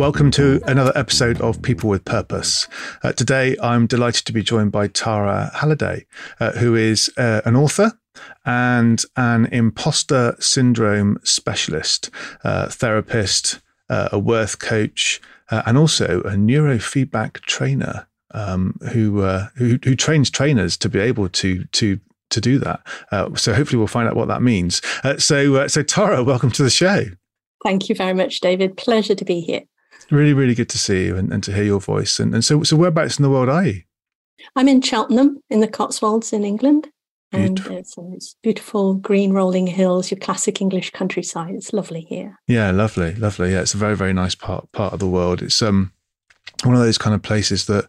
Welcome to another episode of People with Purpose. Uh, today, I'm delighted to be joined by Tara Halliday, uh, who is uh, an author and an imposter syndrome specialist, uh, therapist, uh, a worth coach, uh, and also a neurofeedback trainer um, who, who, who trains trainers to be able to to to do that. so hopefully, we'll find out what that means. so, so Tara, welcome to the show. Thank you very much, David. Pleasure to be here. Really, really good to see you and, and to hear your voice. And, and so, so whereabouts in the world are you? I'm in Cheltenham in the Cotswolds in England. And it's, it's, beautiful green rolling hills, your classic English countryside. It's lovely here. Yeah, lovely, lovely. Yeah, it's a very, very nice part part of the world. It's um one of those kind of places that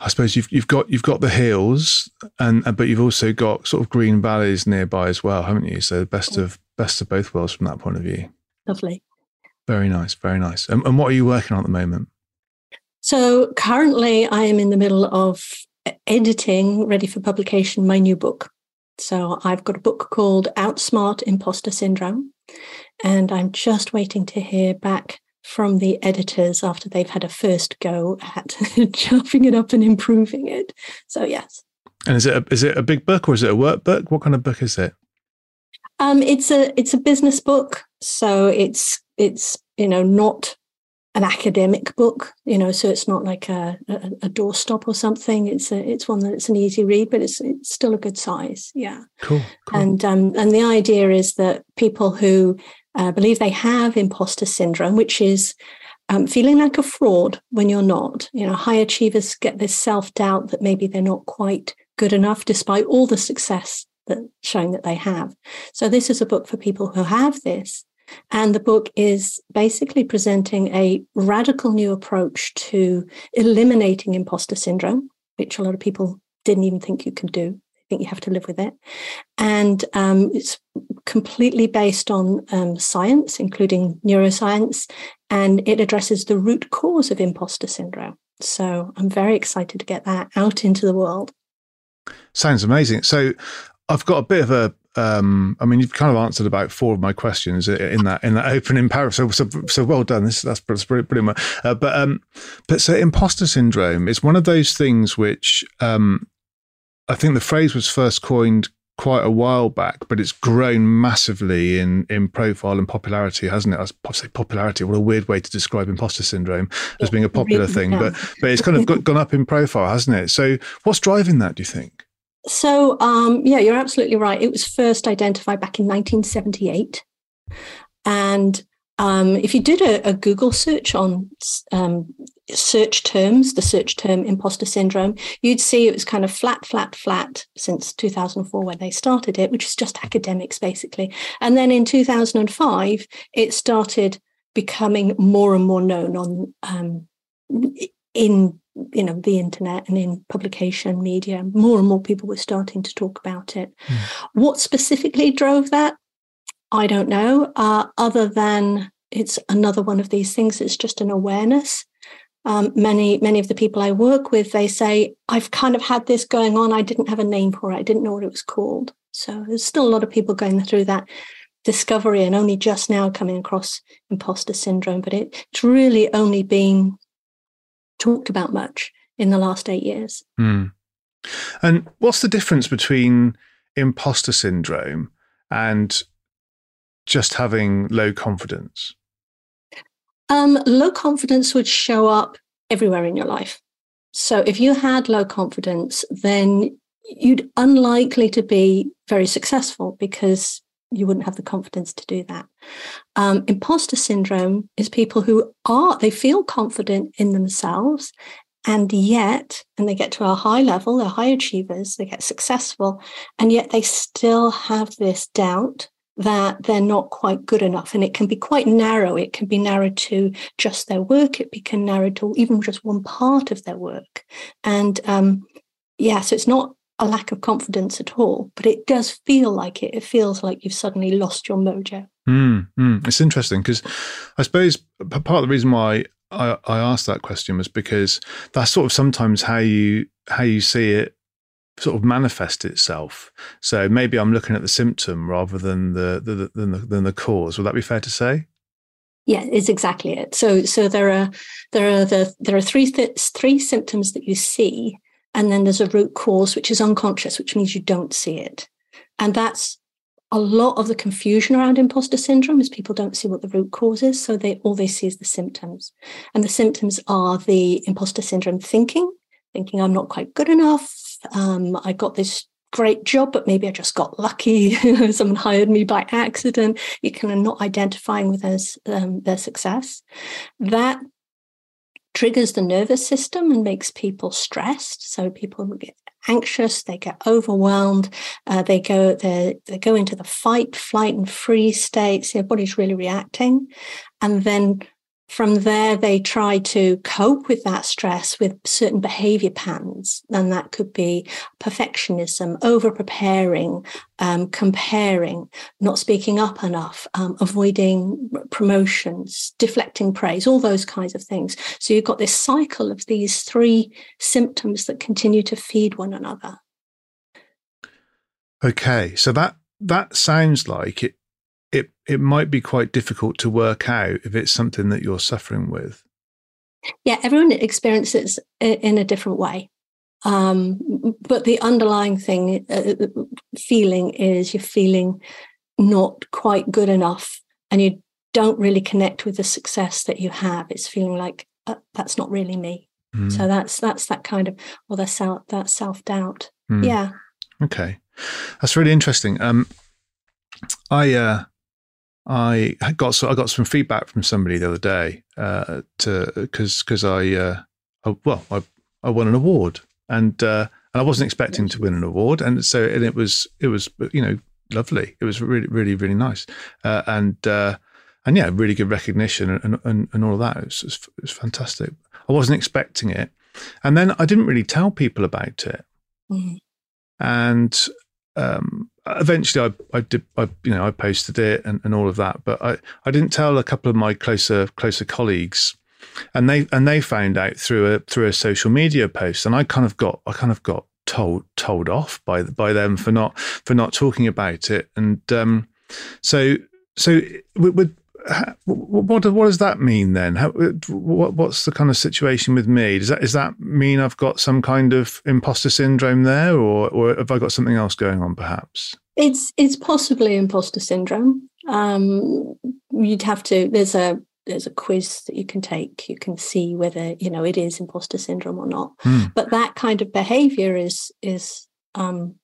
I suppose you've you've got you've got the hills and but you've also got sort of green valleys nearby as well, haven't you? So best of best of both worlds from that point of view. Lovely. Very nice, very nice. And, and what are you working on at the moment? So currently, I am in the middle of editing, ready for publication, my new book. So I've got a book called Outsmart Imposter Syndrome, and I'm just waiting to hear back from the editors after they've had a first go at chopping it up and improving it. So yes. And is it a, is it a big book or is it a workbook? What kind of book is it? Um, it's a it's a business book, so it's it's you know not an academic book, you know, so it's not like a, a, a doorstop or something. It's a, it's one that's an easy read, but it's it's still a good size. Yeah. Cool. cool. And um, and the idea is that people who uh, believe they have imposter syndrome, which is um, feeling like a fraud when you're not. You know, high achievers get this self doubt that maybe they're not quite good enough, despite all the success that showing that they have. So this is a book for people who have this and the book is basically presenting a radical new approach to eliminating imposter syndrome, which a lot of people didn't even think you could do. I think you have to live with it. And um, it's completely based on um, science, including neuroscience, and it addresses the root cause of imposter syndrome. So I'm very excited to get that out into the world. Sounds amazing. So I've got a bit of a um, I mean, you've kind of answered about four of my questions in that in that opening paragraph. So, so, so well done. This that's, that's much. Uh, but um, but so imposter syndrome is one of those things which um, I think the phrase was first coined quite a while back, but it's grown massively in in profile and popularity, hasn't it? I say popularity. What a weird way to describe imposter syndrome as being a popular thing, but but it's kind of got, gone up in profile, hasn't it? So, what's driving that? Do you think? So, um, yeah, you're absolutely right. It was first identified back in 1978. And um, if you did a, a Google search on um, search terms, the search term imposter syndrome, you'd see it was kind of flat, flat, flat since 2004 when they started it, which is just academics basically. And then in 2005, it started becoming more and more known on um, in you know the internet and in publication media more and more people were starting to talk about it. Mm. what specifically drove that? I don't know. Uh, other than it's another one of these things it's just an awareness. Um, many many of the people i work with they say i've kind of had this going on i didn't have a name for it i didn't know what it was called. So there's still a lot of people going through that discovery and only just now coming across imposter syndrome but it, it's really only been talked about much in the last eight years. Mm. And what's the difference between imposter syndrome and just having low confidence? Um, low confidence would show up everywhere in your life. So if you had low confidence, then you'd unlikely to be very successful because you wouldn't have the confidence to do that. Um, imposter syndrome is people who are, they feel confident in themselves, and yet, and they get to a high level, they're high achievers, they get successful, and yet they still have this doubt that they're not quite good enough. And it can be quite narrow. It can be narrowed to just their work, it can narrow to even just one part of their work. And um, yeah, so it's not a lack of confidence at all, but it does feel like it. It feels like you've suddenly lost your mojo. Mm, mm. It's interesting because I suppose part of the reason why I, I asked that question was because that's sort of sometimes how you how you see it sort of manifest itself. So maybe I'm looking at the symptom rather than the, the, the than the, than the cause. Would that be fair to say? Yeah, it's exactly it. So so there are there are the there are three th- three symptoms that you see, and then there's a root cause which is unconscious, which means you don't see it, and that's a lot of the confusion around imposter syndrome is people don't see what the root cause is, so they all they see is the symptoms, and the symptoms are the imposter syndrome thinking, thinking I'm not quite good enough, um, I got this great job, but maybe I just got lucky. Someone hired me by accident. You kind of not identifying with their, um, their success. That triggers the nervous system and makes people stressed. So people get anxious, they get overwhelmed, uh, they go they, go into the fight, flight, and freeze states. Their body's really reacting, and then from there, they try to cope with that stress with certain behavior patterns. And that could be perfectionism, over preparing, um, comparing, not speaking up enough, um, avoiding promotions, deflecting praise, all those kinds of things. So you've got this cycle of these three symptoms that continue to feed one another. Okay. So that, that sounds like it it it might be quite difficult to work out if it's something that you're suffering with. Yeah, everyone experiences it in a different way. Um, but the underlying thing, uh, feeling is you're feeling not quite good enough and you don't really connect with the success that you have. It's feeling like uh, that's not really me. Mm. So that's that's that kind of or that self that self doubt. Mm. Yeah. Okay, that's really interesting. Um, I uh, I got so I got some feedback from somebody the other day uh, to because because I, uh, I, well I I won an award. And uh, and I wasn't expecting to win an award. And so and it was it was you know lovely. It was really really really nice. Uh, and uh, and yeah really good recognition and and, and all of that. It was, it was fantastic. I wasn't expecting it. And then I didn't really tell people about it. Mm-hmm. and um, eventually I, I did I you know I posted it and, and all of that but I, I didn't tell a couple of my closer closer colleagues. And they and they found out through a through a social media post and I kind of got I kind of got told told off by by them for not for not talking about it. And um, so so with, what what does that mean then? How, what what's the kind of situation with me? Does that does that mean I've got some kind of imposter syndrome there, or or have I got something else going on? Perhaps it's it's possibly imposter syndrome. Um, you'd have to. There's a there's a quiz that you can take. You can see whether you know it is imposter syndrome or not. Hmm. But that kind of behavior is is um,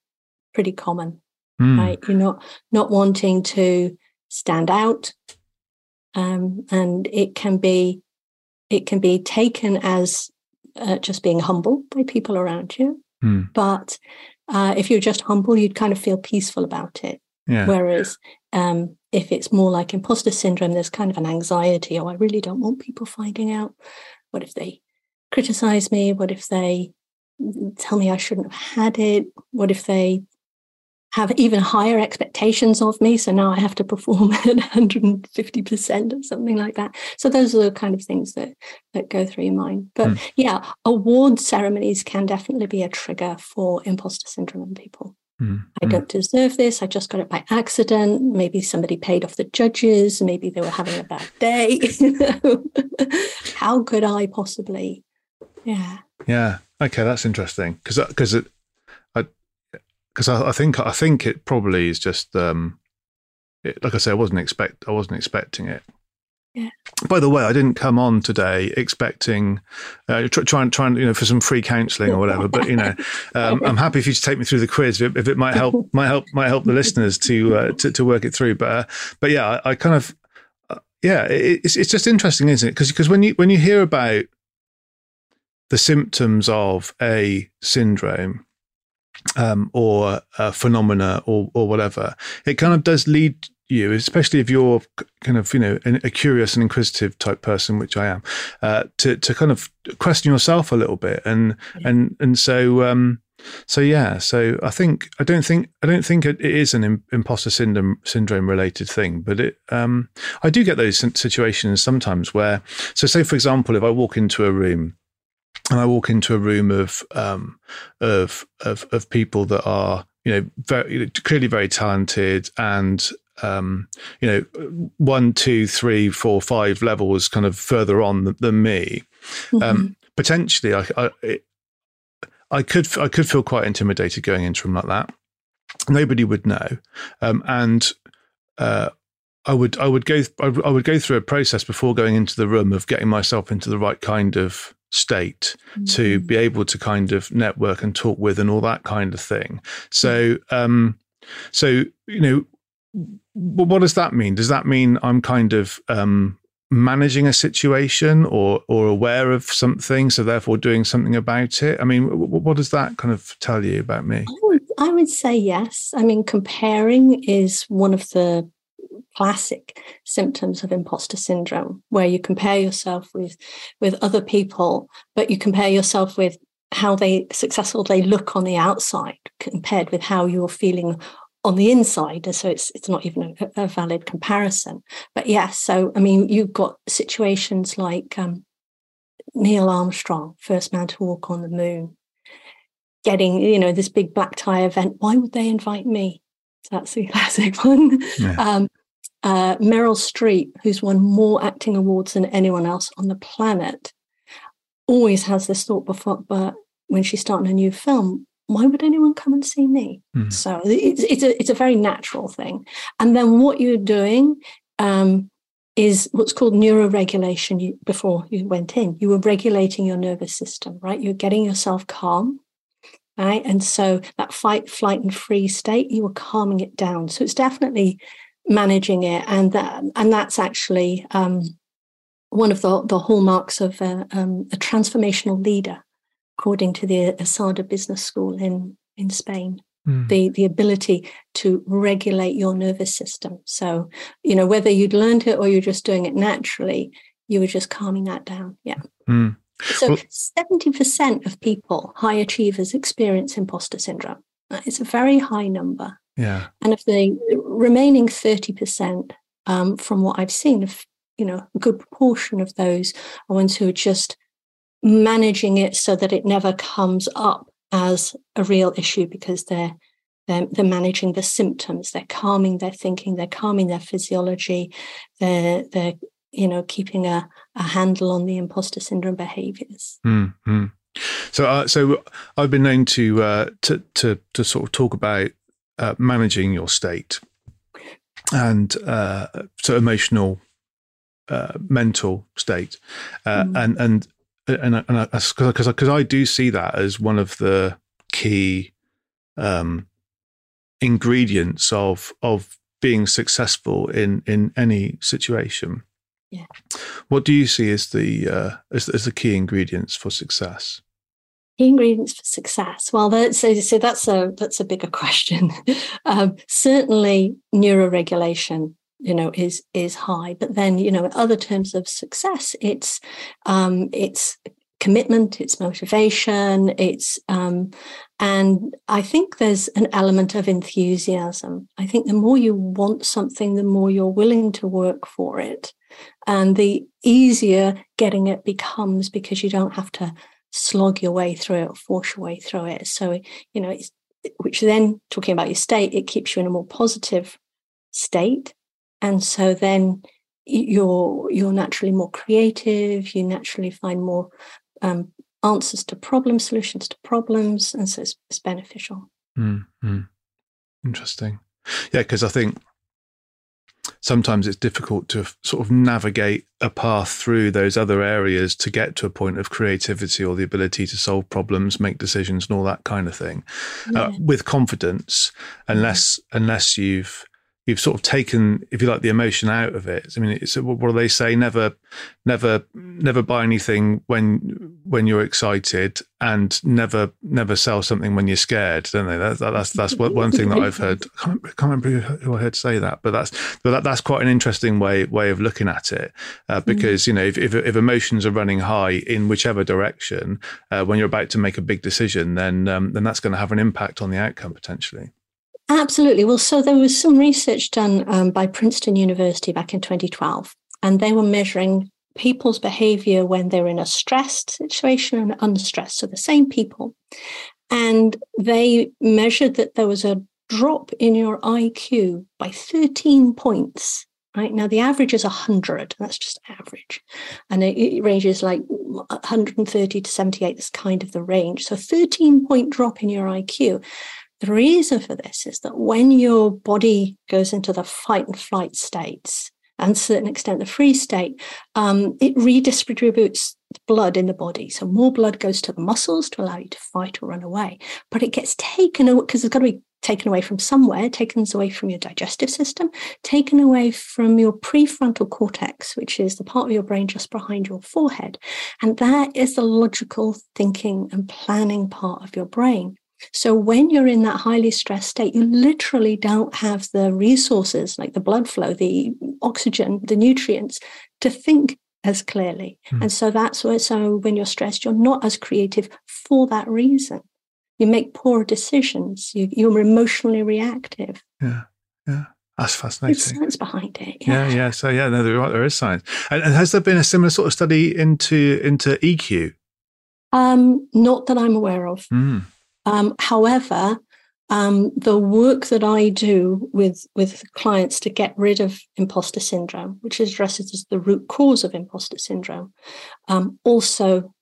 pretty common, hmm. right? You're not not wanting to stand out um, and it can be it can be taken as uh, just being humble by people around you. Mm. But uh, if you're just humble, you'd kind of feel peaceful about it. Yeah. Whereas um, if it's more like imposter syndrome, there's kind of an anxiety. Oh, I really don't want people finding out. What if they criticize me? What if they tell me I shouldn't have had it? What if they have even higher expectations of me. So now I have to perform at 150% or something like that. So those are the kind of things that, that go through your mind. But mm. yeah, award ceremonies can definitely be a trigger for imposter syndrome in people. Mm. I don't deserve this. I just got it by accident. Maybe somebody paid off the judges. Maybe they were having a bad day. How could I possibly? Yeah. Yeah. Okay, that's interesting because because it because I, I, think I think it probably is just um, it, like I say, I wasn't expect I wasn't expecting it. Yeah. By the way, I didn't come on today expecting uh, trying trying you know for some free counselling or whatever. But you know, um, I'm happy if you to take me through the quiz if, if, it might help might help might help the listeners to uh, to, to work it through. But uh, but yeah, I, I kind of uh, yeah, it, it's it's just interesting, isn't it? Because because when you when you hear about the symptoms of a syndrome, um, or a phenomena or or whatever, it kind of does lead you, especially if you're kind of you know a curious and inquisitive type person, which I am, uh, to to kind of question yourself a little bit, and yeah. and and so um, so yeah, so I think I don't think I don't think it is an imposter syndrome syndrome related thing, but it um, I do get those situations sometimes where so say for example if I walk into a room and I walk into a room of um, of of of people that are you know very clearly very talented and um, you know one two three four five levels kind of further on than, than me. Um, mm-hmm. Um, potentially, I, I I could I could feel quite intimidated going into a room like that. Nobody would know, um, and uh, I would I would go I would go through a process before going into the room of getting myself into the right kind of state mm-hmm. to be able to kind of network and talk with and all that kind of thing. So um, so you know what does that mean? Does that mean I'm kind of um, managing a situation or or aware of something so therefore doing something about it i mean what does that kind of tell you about me I would, I would say yes i mean comparing is one of the classic symptoms of imposter syndrome where you compare yourself with with other people but you compare yourself with how they successful they look on the outside compared with how you're feeling on the inside. So it's it's not even a, a valid comparison. But yes, so I mean, you've got situations like um, Neil Armstrong, first man to walk on the moon, getting you know this big black tie event. Why would they invite me? So that's the classic one. Yeah. Um, uh, Meryl Streep, who's won more acting awards than anyone else on the planet, always has this thought before, but when she's starting a new film, why would anyone come and see me? Mm. So it's, it's a it's a very natural thing. And then what you're doing um, is what's called neuroregulation. You, before you went in, you were regulating your nervous system, right? You're getting yourself calm, right? And so that fight, flight, and free state, you were calming it down. So it's definitely managing it, and that and that's actually um, one of the the hallmarks of a, um, a transformational leader according to the ESADE Business School in, in Spain. Mm. The, the ability to regulate your nervous system. So, you know, whether you'd learned it or you're just doing it naturally, you were just calming that down. Yeah. Mm. So, well, 70% of people, high achievers, experience imposter syndrome. It's a very high number. Yeah. And of the remaining 30%, um, from what I've seen, of you know, a good proportion of those are ones who are just managing it so that it never comes up as a real issue because they're they're, they're managing the symptoms they're calming their thinking they're calming their physiology they're they're you know keeping a, a handle on the imposter syndrome behaviors mm-hmm. so uh, so i've been known to uh, to to to sort of talk about uh, managing your state and uh, so emotional uh, mental state uh, mm. and and and because because I do see that as one of the key um, ingredients of of being successful in in any situation. Yeah. What do you see as the uh, as, as the key ingredients for success? Key ingredients for success. Well, that's so, so that's a that's a bigger question. um, certainly, neuroregulation you know is is high but then you know in other terms of success it's um it's commitment it's motivation it's um and i think there's an element of enthusiasm i think the more you want something the more you're willing to work for it and the easier getting it becomes because you don't have to slog your way through it force your way through it. So you know it's which then talking about your state it keeps you in a more positive state. And so then you're you're naturally more creative you naturally find more um, answers to problems solutions to problems and so it's, it's beneficial. Mm-hmm. interesting. Yeah because i think sometimes it's difficult to sort of navigate a path through those other areas to get to a point of creativity or the ability to solve problems, make decisions, and all that kind of thing uh, yeah. uh, with confidence, unless unless you've you've sort of taken, if you like, the emotion out of it. I mean, it's what do they say? Never, never, never buy anything when when you're excited, and never, never sell something when you're scared, don't they? That, that's that's one thing that I've heard. I can't, can't, remember who I heard say that, but that's but that, that's quite an interesting way way of looking at it, uh, mm. because mm. you know if, if, if emotions are running high in whichever direction, uh, when you're about to make a big decision, then um, then that's going to have an impact on the outcome potentially. Absolutely. Well, so there was some research done um, by Princeton University back in 2012, and they were measuring people's behavior when they're in a stressed situation and unstressed. So the same people. And they measured that there was a drop in your IQ by 13 points. Right now, the average is 100. That's just average. And it, it ranges like 130 to 78 is kind of the range. So 13 point drop in your IQ. The reason for this is that when your body goes into the fight and flight states, and to a certain extent the freeze state, um, it redistributes blood in the body. So more blood goes to the muscles to allow you to fight or run away. But it gets taken away because it's got to be taken away from somewhere, taken away from your digestive system, taken away from your prefrontal cortex, which is the part of your brain just behind your forehead. And that is the logical thinking and planning part of your brain. So when you're in that highly stressed state, you literally don't have the resources like the blood flow, the oxygen, the nutrients to think as clearly. Mm. And so that's where, so when you're stressed, you're not as creative for that reason. You make poor decisions. You, you're emotionally reactive. Yeah. Yeah. That's fascinating. There's science behind it. Yeah, yeah. yeah. So yeah, no, there, there is science. And, and, has there been a similar sort of study into into EQ? Um, not that I'm aware of. Mm. Um, however, um, the work that I do with with clients to get rid of imposter syndrome, which addresses the root cause of imposter syndrome, um, also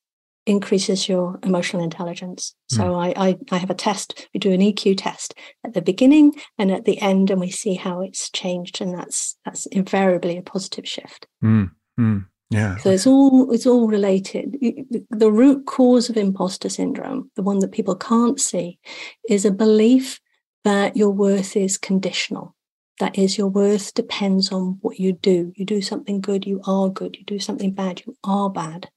increases your emotional intelligence. Mm. So I, I, I have a test. We do an EQ test at the beginning and at the end, and we see how it's changed, and that's that's invariably a positive shift. Mm. Mm. Yeah. So it's all it's all related. The root cause of imposter syndrome, the one that people can't see, is a belief that your worth is conditional. That is, your worth depends on what you do. You do something good, you are good. You do something bad, you are bad.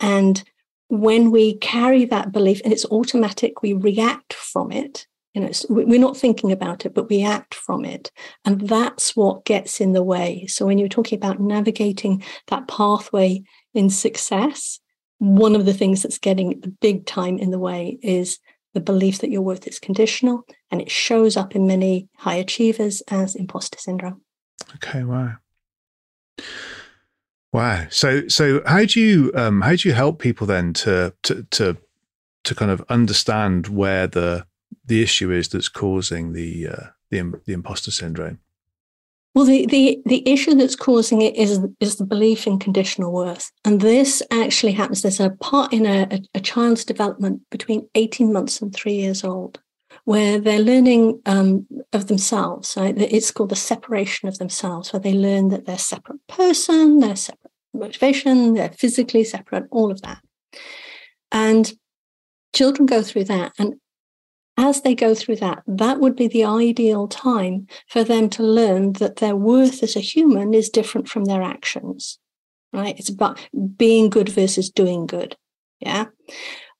And when we carry that belief and it's automatic, we react from it you know we're not thinking about it but we act from it. And that's what gets in the way. So when you're talking about navigating that pathway in success one of the things that's getting the big time in the way is the belief that your worth is conditional and it shows up in many high achievers as imposter syndrome. Okay wow. Wow. So so how do you um how do you help people then to to to to kind of understand where the the issue is that's causing the uh, the the imposter syndrome? Well, the, the, the issue that's causing it is, is the belief in conditional worth. And this actually happens. There's a part in a, a, a child's development between 18 months and three years old where they're learning um, of themselves. Right? It's called the separation of themselves, where they learn that they're a separate person, they're separate motivation, they're physically separate, all of that. And children go through that. And as they go through that, that would be the ideal time for them to learn that their worth as a human is different from their actions, right? It's about being good versus doing good. Yeah.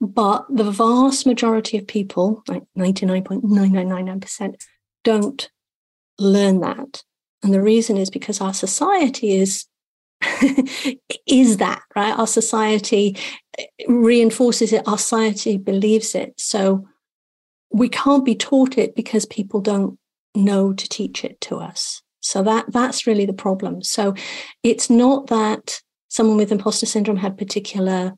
But the vast majority of people, like 99.9999%, don't learn that. And the reason is because our society is is that right our society reinforces it our society believes it so we can't be taught it because people don't know to teach it to us. So that that's really the problem. So it's not that someone with imposter syndrome had particular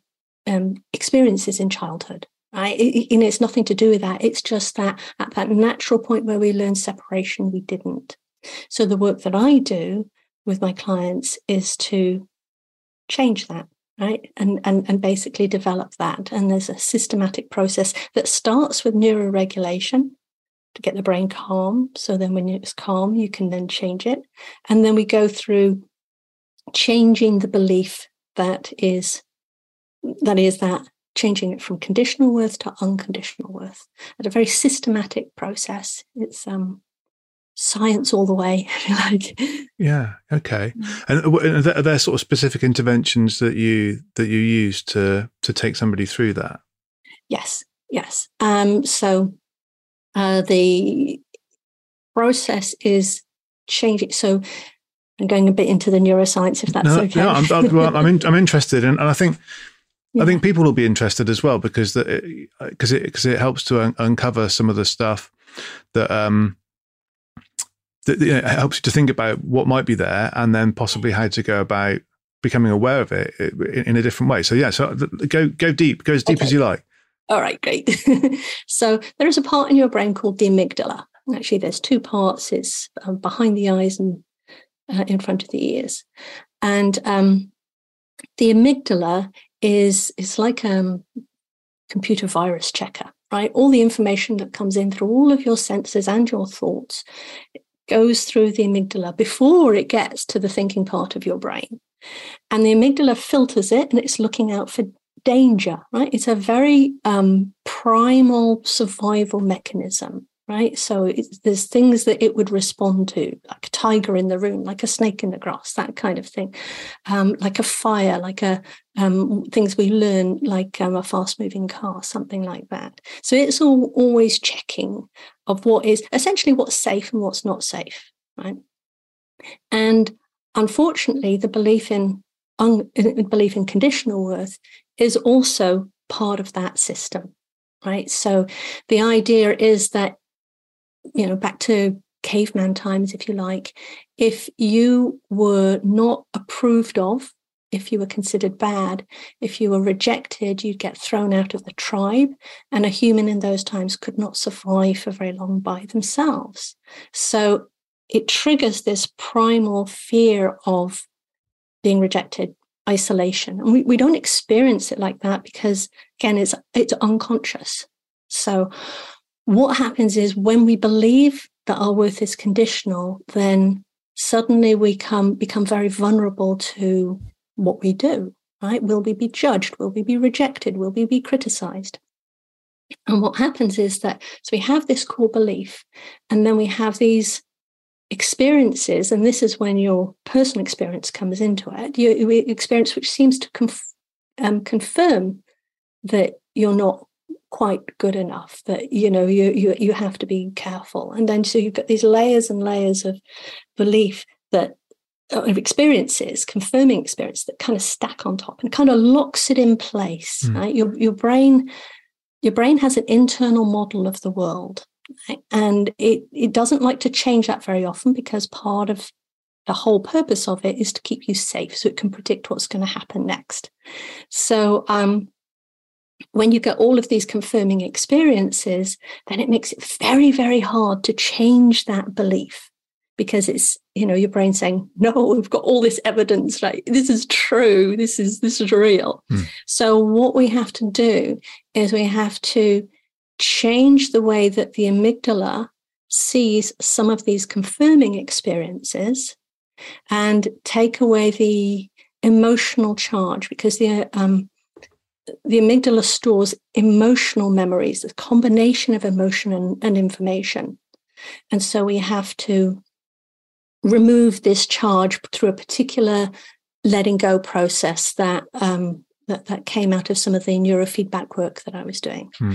um, experiences in childhood. Right? It, you know, it's nothing to do with that. It's just that at that natural point where we learn separation, we didn't. So the work that I do with my clients is to change that right? And, and and basically develop that. And there's a systematic process that starts with neuroregulation to get the brain calm. So then when it's calm you can then change it. And then we go through changing the belief that is that is that changing it from conditional worth to unconditional worth. At a very systematic process it's um science all the way, like. Yeah. Okay. And are there, sort of specific interventions that you that you use to to take somebody through that? Yes. Yes. Um, so uh, the process is changing. So I'm going a bit into the neuroscience, if that's no, okay. Yeah, I'm, I'm, well, I'm, in, I'm interested, in, and I think yeah. I think people will be interested as well because that because it because it, it, helps to un- uncover some of the stuff that um that you know, it helps you to think about what might be there and then possibly how to go about becoming aware of it in, a different way. So yeah, so go go deep, go as deep okay. as you like. All right, great. so there is a part in your brain called the amygdala. Actually, there's two parts. It's um, behind the eyes and uh, in front of the ears, and um, the amygdala is is like a um, computer virus checker, right? All the information that comes in through all of your senses and your thoughts goes through the amygdala before it gets to the thinking part of your brain. And the amygdala filters it and it's looking out for danger, right? It's a very um, primal survival mechanism, right? So there's things that it would respond to, like a tiger in the room, like a snake in the grass, that kind of thing, um, like a fire, like a um, things we learn, like um, a fast-moving car, something like that. So it's all always checking of what is essentially what's safe and what's not safe, right? And unfortunately, the belief in un- belief in conditional worth is also part of that system, right? So the idea is that, you know, back to caveman times, if you like, if you were not approved of, if you were considered bad, if you were rejected, you'd get thrown out of the tribe. And a human in those times could not survive for very long by themselves. So it triggers this primal fear of being rejected, isolation. And we, we don't experience it like that because again, it's it's unconscious. So what happens is when we believe that our worth is conditional, then suddenly we come become very vulnerable to what we do, right? Will we be judged? Will we be rejected? Will we be criticized? And what happens is that so we have this core belief, and then we have these experiences, and this is when your personal experience comes into it, your experience which seems to conf- um, confirm that you're not quite good enough that you know you, you you have to be careful and then so you've got these layers and layers of belief that uh, of experiences confirming experience that kind of stack on top and kind of locks it in place mm. right your your brain your brain has an internal model of the world right? and it, it doesn't like to change that very often because part of the whole purpose of it is to keep you safe so it can predict what's going to happen next. So, um, when you get all of these confirming experiences, then it makes it very, very hard to change that belief because it's you know your brain saying no we've got all this evidence right this is true this is this is real mm. so what we have to do is we have to change the way that the amygdala sees some of these confirming experiences and take away the emotional charge because the um, the amygdala stores emotional memories, a combination of emotion and, and information. And so we have to remove this charge through a particular letting go process that um, that, that came out of some of the neurofeedback work that I was doing. Hmm.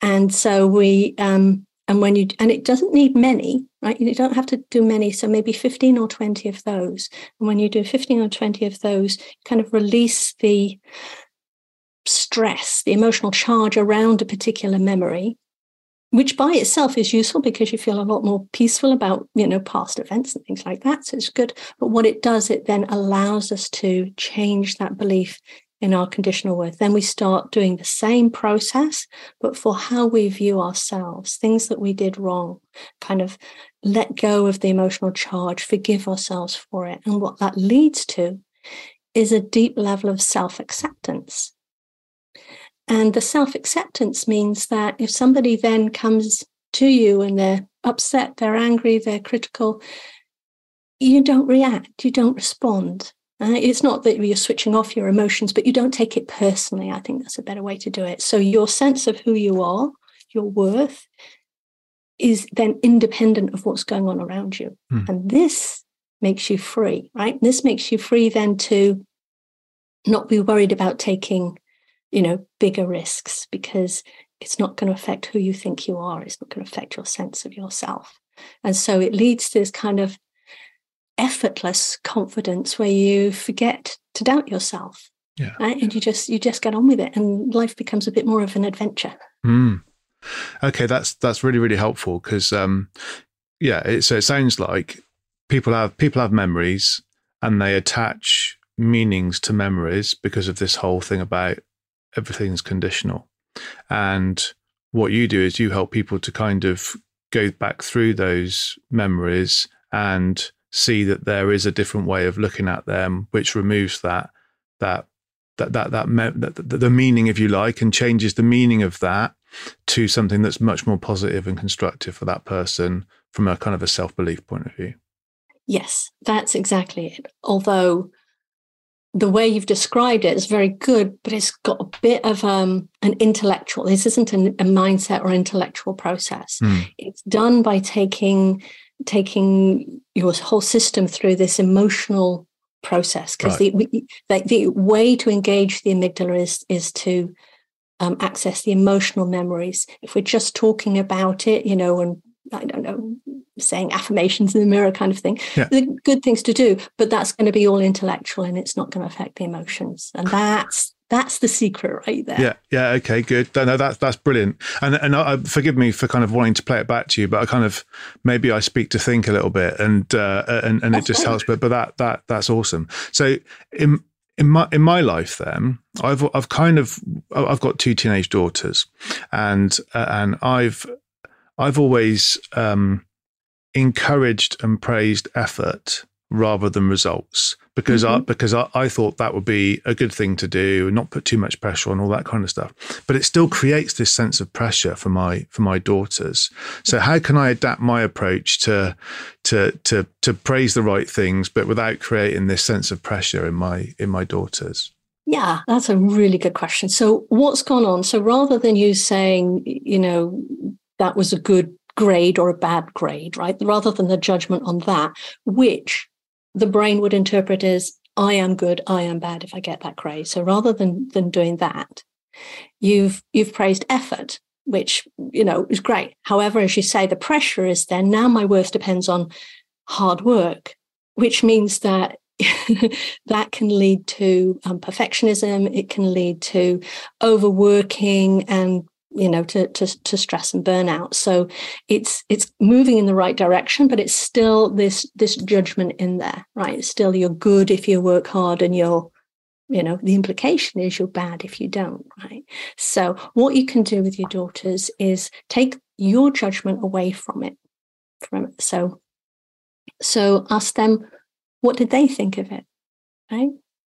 And so we, um, and when you, and it doesn't need many, right? You don't have to do many. So maybe 15 or 20 of those. And when you do 15 or 20 of those, you kind of release the stress, the emotional charge around a particular memory, which by itself is useful because you feel a lot more peaceful about, you know, past events and things like that. So it's good. But what it does, it then allows us to change that belief in our conditional worth. Then we start doing the same process, but for how we view ourselves, things that we did wrong, kind of let go of the emotional charge, forgive ourselves for it. And what that leads to is a deep level of self acceptance. And the self acceptance means that if somebody then comes to you and they're upset, they're angry, they're critical, you don't react, you don't respond. Uh, it's not that you're switching off your emotions, but you don't take it personally. I think that's a better way to do it. So, your sense of who you are, your worth, is then independent of what's going on around you. Hmm. And this makes you free, right? This makes you free then to not be worried about taking, you know, bigger risks because it's not going to affect who you think you are. It's not going to affect your sense of yourself. And so it leads to this kind of effortless confidence where you forget to doubt yourself. Yeah. Right? And you just you just get on with it and life becomes a bit more of an adventure. Mm. Okay, that's that's really really helpful because um, yeah, it, so it sounds like people have people have memories and they attach meanings to memories because of this whole thing about everything's conditional. And what you do is you help people to kind of go back through those memories and see that there is a different way of looking at them, which removes that that that that that, me- that the, the meaning, if you like, and changes the meaning of that to something that's much more positive and constructive for that person from a kind of a self belief point of view. Yes, that's exactly it. Although the way you've described it is very good, but it's got a bit of um, an intellectual. This isn't an, a mindset or intellectual process. Mm. It's done by taking taking your whole system through this emotional process because Right. the, the the way to engage the amygdala is is to um, access the emotional memories. If we're just talking about it, you know, and I don't know, saying affirmations in the mirror kind of thing, Yeah. the good things to do, but that's going to be all intellectual and it's not going to affect the emotions. And that's that's the secret right there. Yeah, yeah, okay, good. No, no, that's that's brilliant. And and I, forgive me for kind of wanting to play it back to you, but I kind of maybe I speak to think a little bit, and uh, and and it just helps. But but that that that's awesome. So in in my in my life, then I've I've kind of I've got two teenage daughters, and uh, and I've I've always um, encouraged and praised effort rather than results because I mm-hmm. because I, I thought that would be a good thing to do and not put too much pressure on all that kind of stuff. But it still creates this sense of pressure for my for my daughters. So how can I adapt my approach to to to to praise the right things, but without creating this sense of pressure in my in my daughters? Yeah, that's a really good question. So, what's gone on? So, rather than you saying, you know, that was a good grade or a bad grade, right? Rather than the judgment on that, which the brain would interpret as I am good, I am bad if I get that grade. So, rather than than doing that, you've you've praised effort, which you know is great. However, as you say, the pressure is there. Now my worth depends on hard work, which means that that can lead to um, perfectionism. It can lead to overworking and you know to, to to stress and burnout. So it's it's moving in the right direction, but it's still this this judgment in there, right? It's still you're good if you work hard, and you're you know the implication is you're bad if you don't, right? So what you can do with your daughters is take your judgment away from it. From it. So so ask them what did they think of it right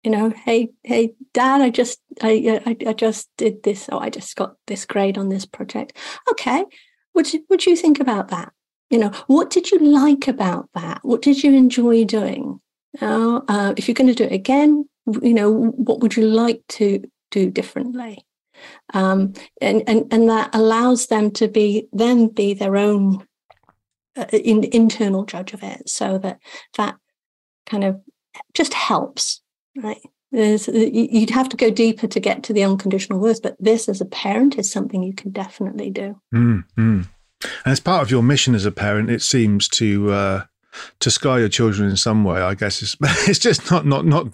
you know hey hey dad i just i i, I just did this oh i just got this grade on this project. Okay what would you think about that? You know what did you like about that? What did you enjoy doing? Uh, uh, if you're going to do it again you know what would you like to do differently? Um, and, and and that allows them to be then be their own uh, in, internal judge of it so that that kind of just helps right There's, you'd have to go deeper to get to the unconditional worth but this as a parent is something you can definitely do Mm, mm. And as part of your mission as a parent, it seems to uh, to scar your children in some way. I guess it's it's just not not not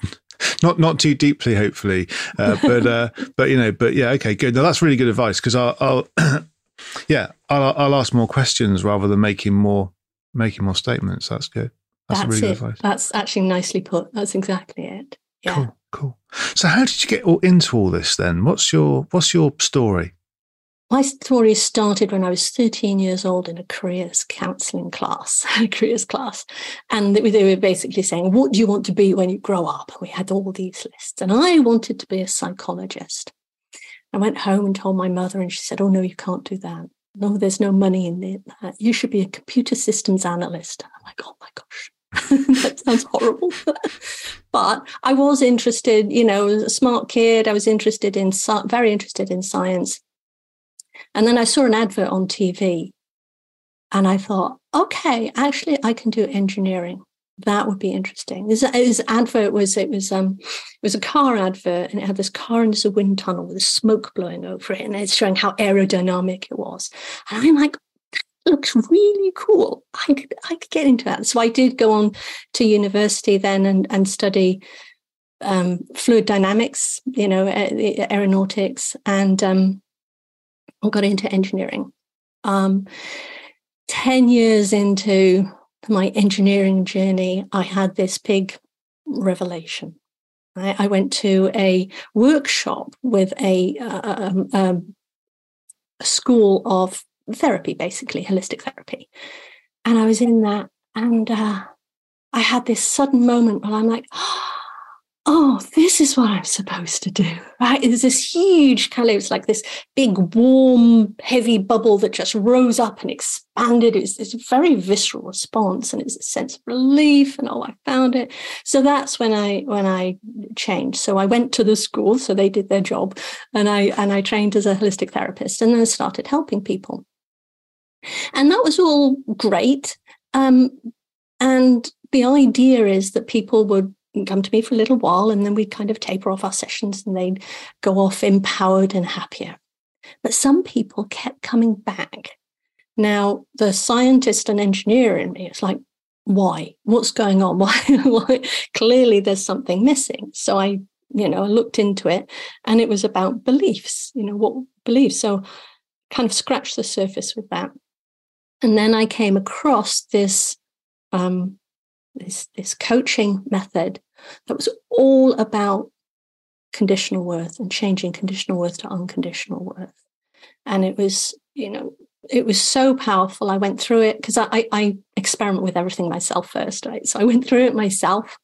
not not too deeply, hopefully. Uh, but uh, but you know, but yeah, okay, good. Now that's really good advice because I'll, I'll yeah, I'll, I'll ask more questions rather than making more making more statements. That's good. That's, that's really it good advice. that's actually nicely put that's exactly it yeah Cool, cool. So, how did you get all into all this then? What's your what's your story? My story started when I was 13 years old in a careers counseling class, a careers class. And they were- basically saying, What do you want to be when you grow up? And we had all these lists. And I wanted to be a psychologist. I went home and told my mother, and she said, Oh, no, you can't do that. No, there's no money in it. You should be a computer systems analyst. I'm like, Oh my gosh. that sounds horrible. but I was interested, you know, a smart kid. I was interested in, very interested in science. And then I saw an advert on TV And I thought, okay, actually, I can do engineering. That would be interesting. This, this advert was it was um it was a car advert, and it had this car into a wind tunnel with smoke blowing over it, and it's showing how aerodynamic it was. And I'm like, looks really cool. I could I could get into that. So I did go on to university then and and study um, fluid dynamics, you know, aeronautics, and um, got into engineering. Um, Ten years into my engineering journey, I had this big revelation. I, I went to a workshop with a, a school of therapy, basically holistic therapy. And I was in that, and uh, I had this sudden moment where I'm like, oh, this is what I'm supposed to do. Right? There's this huge kind of, it's like this big, warm, heavy bubble that just rose up and expanded. It's this very visceral response, and it's a sense of relief, and oh, I found it. So that's when I when I changed. So I went to the school, so they did their job, and I and I trained as a holistic therapist, and then started helping people. And that was all great. Um, and the idea is that people would come to me for a little while and then we'd kind of taper off our sessions and they'd go off empowered and happier. But some people kept coming back. Now, the scientist and engineer in me, it's like, why? What's going on? Why? why? Clearly, there's something missing. So I, you know, I looked into it and it was about beliefs, you know, what beliefs. So kind of scratched the surface with that. And then I came across this um, this this coaching method that was all about conditional worth and changing conditional worth to unconditional worth. And it was, you know, it was so powerful. I went through it because I, I experiment with everything myself first, right? So I went through it myself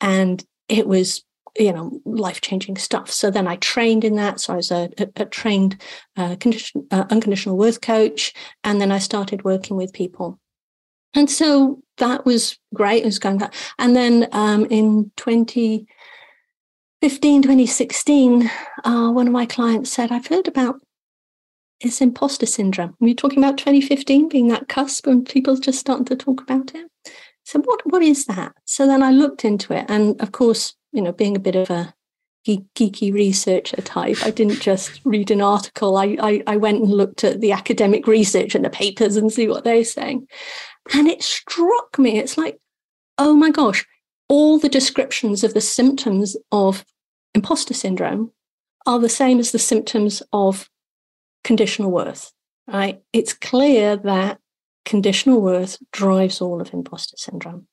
and it was you know life changing stuff so then i trained in that so i was a, a, a trained uh, condition, uh, unconditional worth coach and then i started working with people and so that was great. It was going back. And then um, in 2015, 2016, uh, one of my clients said, I've heard about this imposter syndrome. Were talking about 2015 being that cusp when people just starting to talk about it? So what what is that? So then I looked into it, and of course, you know, being a bit of a geeky researcher type, I didn't just read an article. I, I I went and looked at the academic research and the papers and see what they're saying. And it struck me, it's like, oh my gosh, all the descriptions of the symptoms of imposter syndrome are the same as the symptoms of conditional worth, right? It's clear that conditional worth drives all of imposter syndrome.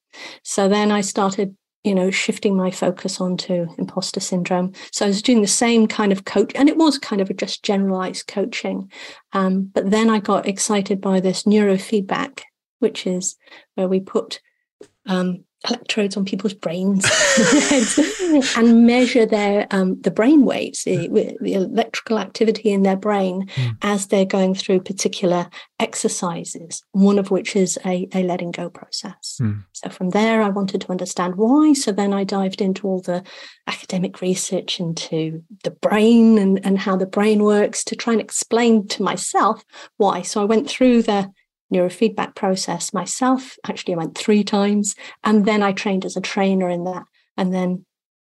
So then I started, you know, shifting my focus onto imposter syndrome. So I was doing the same kind of coach, and it was kind of just generalized coaching. Um, but then I got excited by this neurofeedback which is where we put um, electrodes on people's brains and measure their um, the brain waves, the, the, electrical activity in their brain mm. as they're going through particular exercises. One of which is a, a letting go process. Mm. So from there, I wanted to understand why. So then I dived into all the academic research into the brain and, and how the brain works to try and explain to myself why. So I went through the neurofeedback process myself. Actually, I went three times and then I trained as a trainer in that. And then,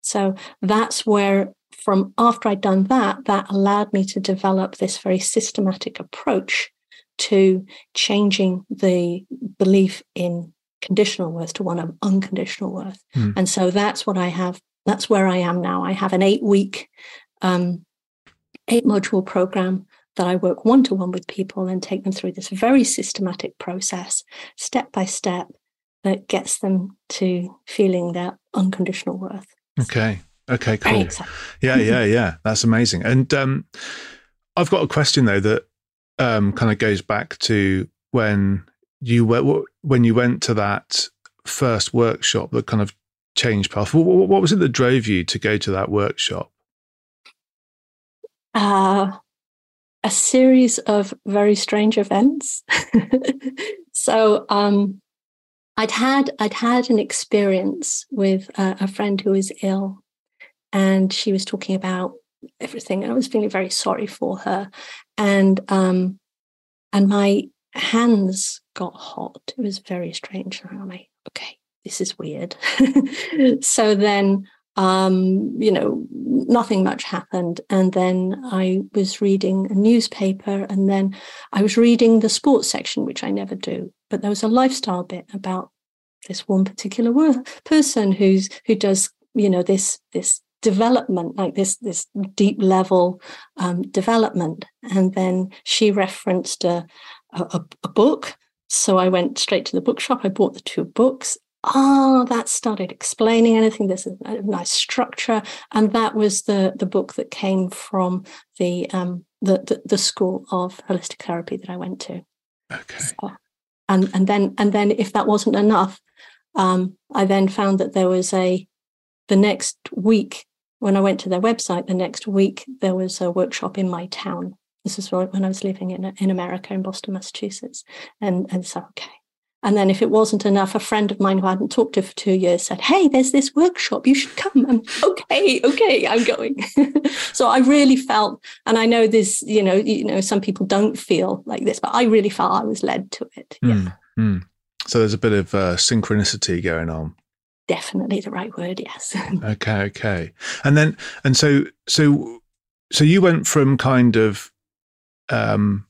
so that's where, from after I'd done that, that allowed me to develop this very systematic approach to changing the belief in conditional worth to one of unconditional worth. Mm. And so that's what I have. That's where I am now. I have an eight week, um, eight module program that I work one to one with people and take them through this very systematic process, step by step, that gets them to feeling their unconditional worth. Okay. Okay, cool. Yeah, yeah, yeah. That's amazing. And um, I've got a question though that um, kind of goes back to when you went when you went to that first workshop that kind of changed path. What, what was it that drove you to go to that workshop? Uh, a series of very strange events. so um, I'd had I'd had an experience with a, a friend who was ill, and she was talking about everything, and I was feeling very sorry for her, and um, and my hands got hot. It was very strange. I'm like, okay, this is weird. so then, um, you know, nothing much happened. And then I was reading a newspaper and then I was reading the sports section, which I never do. But there was a lifestyle bit about this one particular person who's who does, you know, this this development like this this deep level um, development and then she referenced a, a, a book so i went straight to the bookshop i bought the two books ah, oh, that started explaining anything. There's a, a, nice structure, and that was the the book that came from the um the the, the school of holistic therapy that I went to. Okay. So, and and then and then if that wasn't enough, um, I then found that there was a the next week when I went to their website. The next week there was a workshop in my town. This is when I was living in in America in Boston, Massachusetts, and and so okay and then if it wasn't enough, a friend of mine who I hadn't talked to for two years said, Hey, there's this workshop. You should come. I'm okay, okay, I'm going. so I really felt, and I know this, you know, you know, some people don't feel like this, but I really felt I was led to it. Yeah. Mm, mm. So there's a bit of uh, synchronicity going on. Definitely the right word, yes. okay, okay. And then and so so so you went from kind of um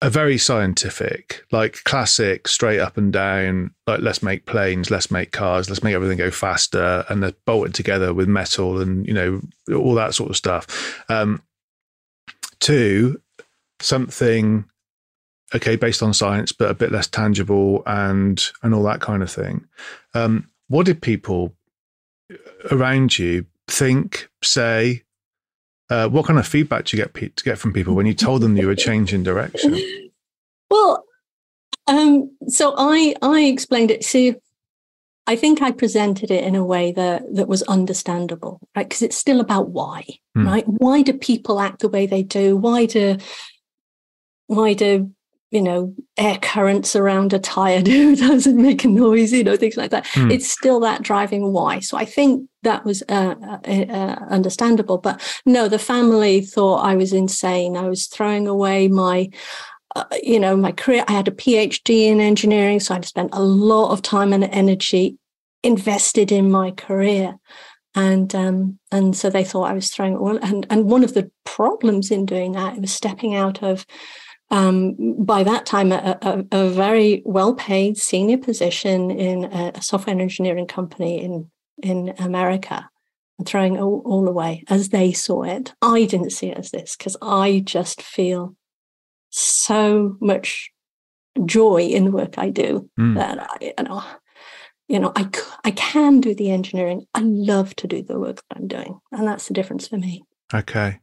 a very scientific, like classic, straight up and down, like let's make planes, let's make cars, let's make everything go faster, and they're bolted together with metal and you know all that sort of stuff. Um, two, something okay based on science, but a bit less tangible and and all that kind of thing. Um, what did people around you think, say, uh, what kind of feedback do you get to get from people when you told them you were changing direction? Well, um, so I I explained it. See, I think I presented it in a way that that was understandable, right? Because it's still about why, hmm. right? Why do people act the way they do? Why do why do you know, air currents around a tire do doesn't make a noise, you know, things like that. Mm. It's still that driving why. So I think that was uh, uh, uh, understandable. But no, the family thought I was insane. I was throwing away my, uh, you know, my career. I had a PhD in engineering, so I'd spent a lot of time and energy invested in my career. And um, and so they thought I was throwing it all. And and one of the problems in doing that was stepping out of um, by that time, a, a, a very well paid senior position in a, software engineering company in, in America and throwing all, all away as they saw it. I didn't see it as this because I just feel so much joy in the work I do mm. that I, you know, you know, I, I can do the engineering. I love to do the work that I'm doing. And that's the difference for me. Okay.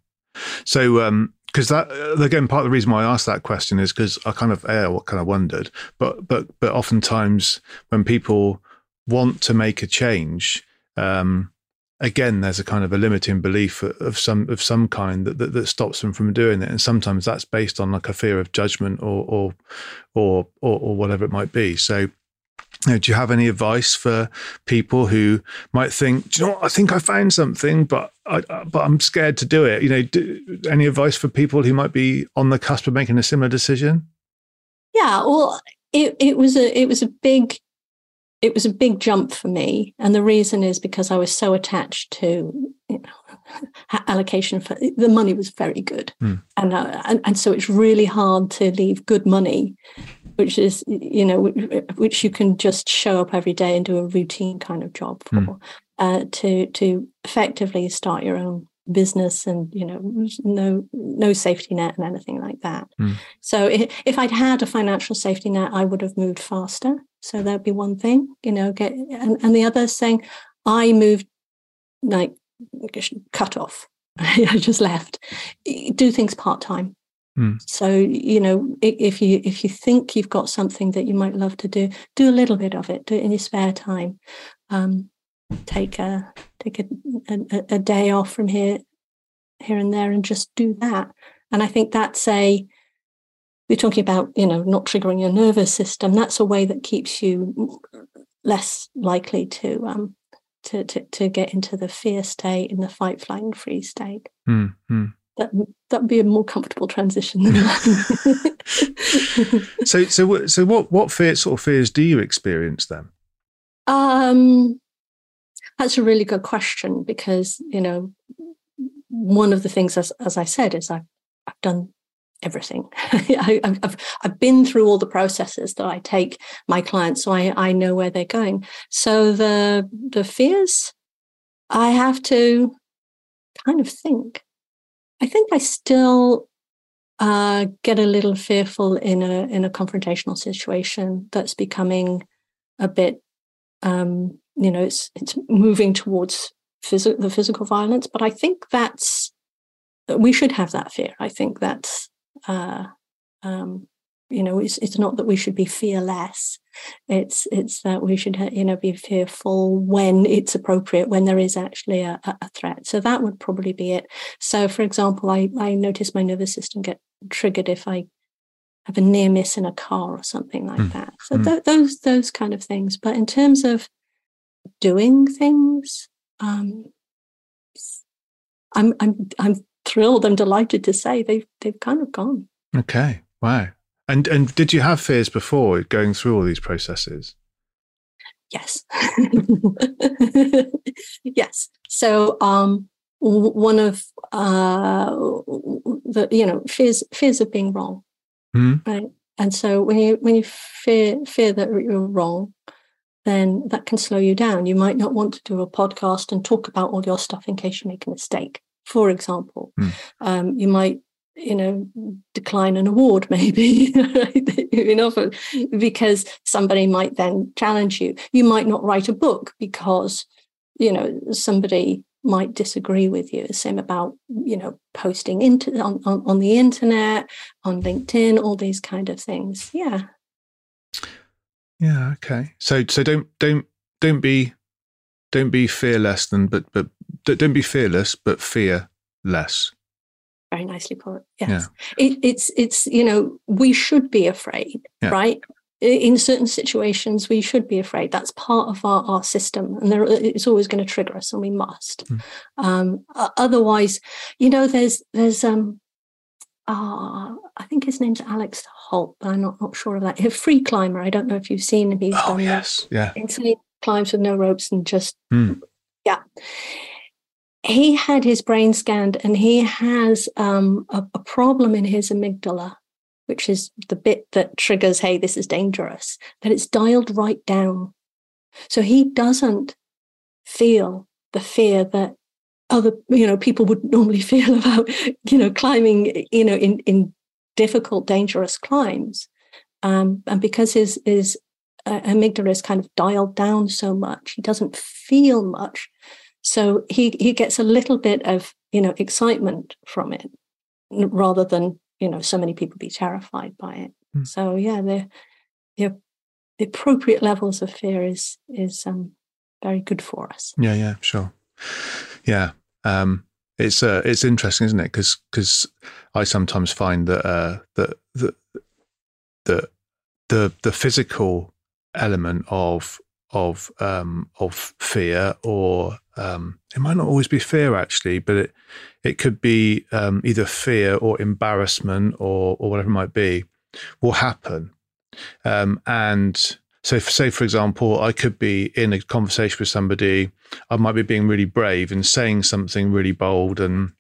So, um, because that uh, again part of the reason why I asked that question is because I kind of uh, what kind of wondered, but but but oftentimes when people want to make a change, um, again there's a kind of a limiting belief of some of some kind that, that, that stops them from doing it, and sometimes that's based on like a fear of judgment or or or or, or whatever it might be. So do you have any advice for people who might think, do you know what, I think I found something, but I, but I'm scared to do it. You know, do, any advice for people who might be on the cusp of making a similar decision? Yeah, well, it, it was a it was a big it was a big jump for me, and the reason is because I was so attached to you know, allocation for the money was very good, mm. and, uh, and and so it's really hard to leave good money which is you know which you can just show up every day and do a routine kind of job for mm. uh, to to effectively start your own business and you know no no safety net and anything like that. Mm. so if, if i'd had a financial safety net i would have moved faster. So that'd be one thing you know get and, and the other saying i moved like cut off. I just left. Do things part-time Mm. So you know, if you if you think you've got something that you might love to do, do a little bit of it. Do it in your spare time. Um, take a take a, a, a day off from here here and there, and just do that. And I think that's a we're talking about you know not triggering your nervous system. That's a way that keeps you less likely to um to to, to get into the fear state in the fight, flight, and freeze state. Mm-hmm. That that would be a more comfortable transition. so so so what what fear sort of fears do you experience then? Um, that's a really good question because you know one of the things as as I said is I've I've done everything. I, have I've been through all the processes that I take my clients, so I, I know where they're going. So the the fears, I have to kind of think. I think I still uh, get a little fearful in a in a confrontational situation that's becoming a bit, um, you know, it's it's moving towards phys- the physical violence. But I think that's we should have that fear. I think that's uh, um, you know, it's it's not that we should be fearless. It's it's that we should you know be fearful when it's appropriate, when there is actually a, a threat. So that would probably be it. So, for example, I I notice my nervous system get triggered if I have a near miss in a car or something like mm. that. So mm. th- those those kind of things. But in terms of doing things, um, I'm I'm I'm thrilled. I'm delighted to say they've they've kind of gone. Okay. Wow. And and did you have fears before going through all these processes? Yes. yes. So um one of uh the you know fears fears of being wrong. Mm-hmm. Right. And so when you when you fear fear that you're wrong, then that can slow you down. You might not want to do a podcast and talk about all your stuff in case you make a mistake for example. Mm. Um, you might, you know, decline an award maybe, you know, because somebody might then challenge you. You might not write a book because, you know, somebody might disagree with you. Same about, you know, posting on, on, on the internet, on LinkedIn, all these kind of things. Yeah. Yeah. Okay. So so don't don't don't be don't be fearless than but but don't be fearless, but fear less. Very nicely put. Yes, yeah. it, it's it's you know we should be afraid, yeah. right? In certain situations, we should be afraid. That's part of our, our system, and there, it's always going to trigger us, and we must. Mm. Um, otherwise, you know, there's there's um, uh, I think his name's Alex Holt, but I'm not, not sure of that. He's A free climber. I don't know if you've seen him. He's oh, done yes. yeah. insane climbs with no ropes and just mm. yeah he had his brain scanned and he has um, a, a, problem in his amygdala, which is the bit that triggers, hey, this is dangerous, that it's dialed right down. So he doesn't feel the fear that other, you know, people would normally feel about, you know, climbing, you know, in, in difficult, dangerous climbs. Um, and because his, his uh, amygdala is kind of dialed down so much, he doesn't feel much so he he gets a little bit of you know excitement from it, rather than you know so many people be terrified by it. Mm. So yeah, the, the the appropriate levels of fear is is um, very good for us. Yeah, yeah, sure. Yeah, um, it's uh, it's interesting, isn't it? Because because I sometimes find that uh, that the the the the physical element of of um, of fear, or um, it might not always be fear actually, but it it could be um, either fear or embarrassment or or whatever it might be, will happen. Um, and so, say for example, I could be in a conversation with somebody. I might be being really brave and saying something really bold and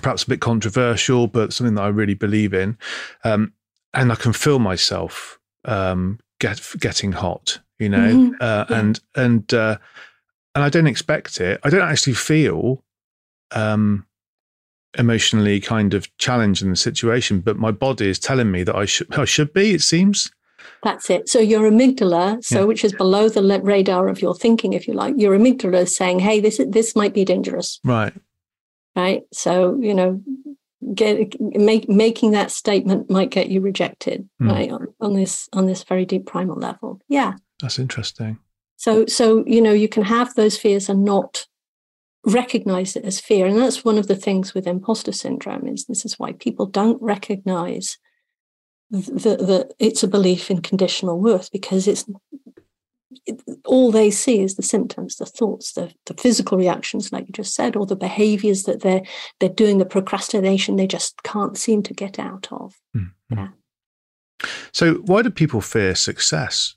perhaps a bit controversial, but something that I really believe in. Um, and I can feel myself um, get, getting hot you know, mm-hmm. uh, yeah. and and uh, and I don't expect it. I don't actually feel um, emotionally kind of challenged in the situation, but my body is telling me that I should I should be. It seems. That's it. So your amygdala, so yeah. which is below the radar of your thinking, if you like, your amygdala is saying, "Hey, this this might be dangerous." Right. Right. So you know, get make, making that statement might get you rejected, mm. right, on, on this on this very deep primal level. Yeah. That's interesting. So, so you know, you can have those fears and not recognize it as fear, and that's one of the things with imposter syndrome. Is this is why people don't recognize that it's a belief in conditional worth because it's all they see is the symptoms, the thoughts, the, the physical reactions, like you just said, or the behaviors that they're they're doing, the procrastination they just can't seem to get out of. Mm-hmm. Yeah. So, why do people fear success?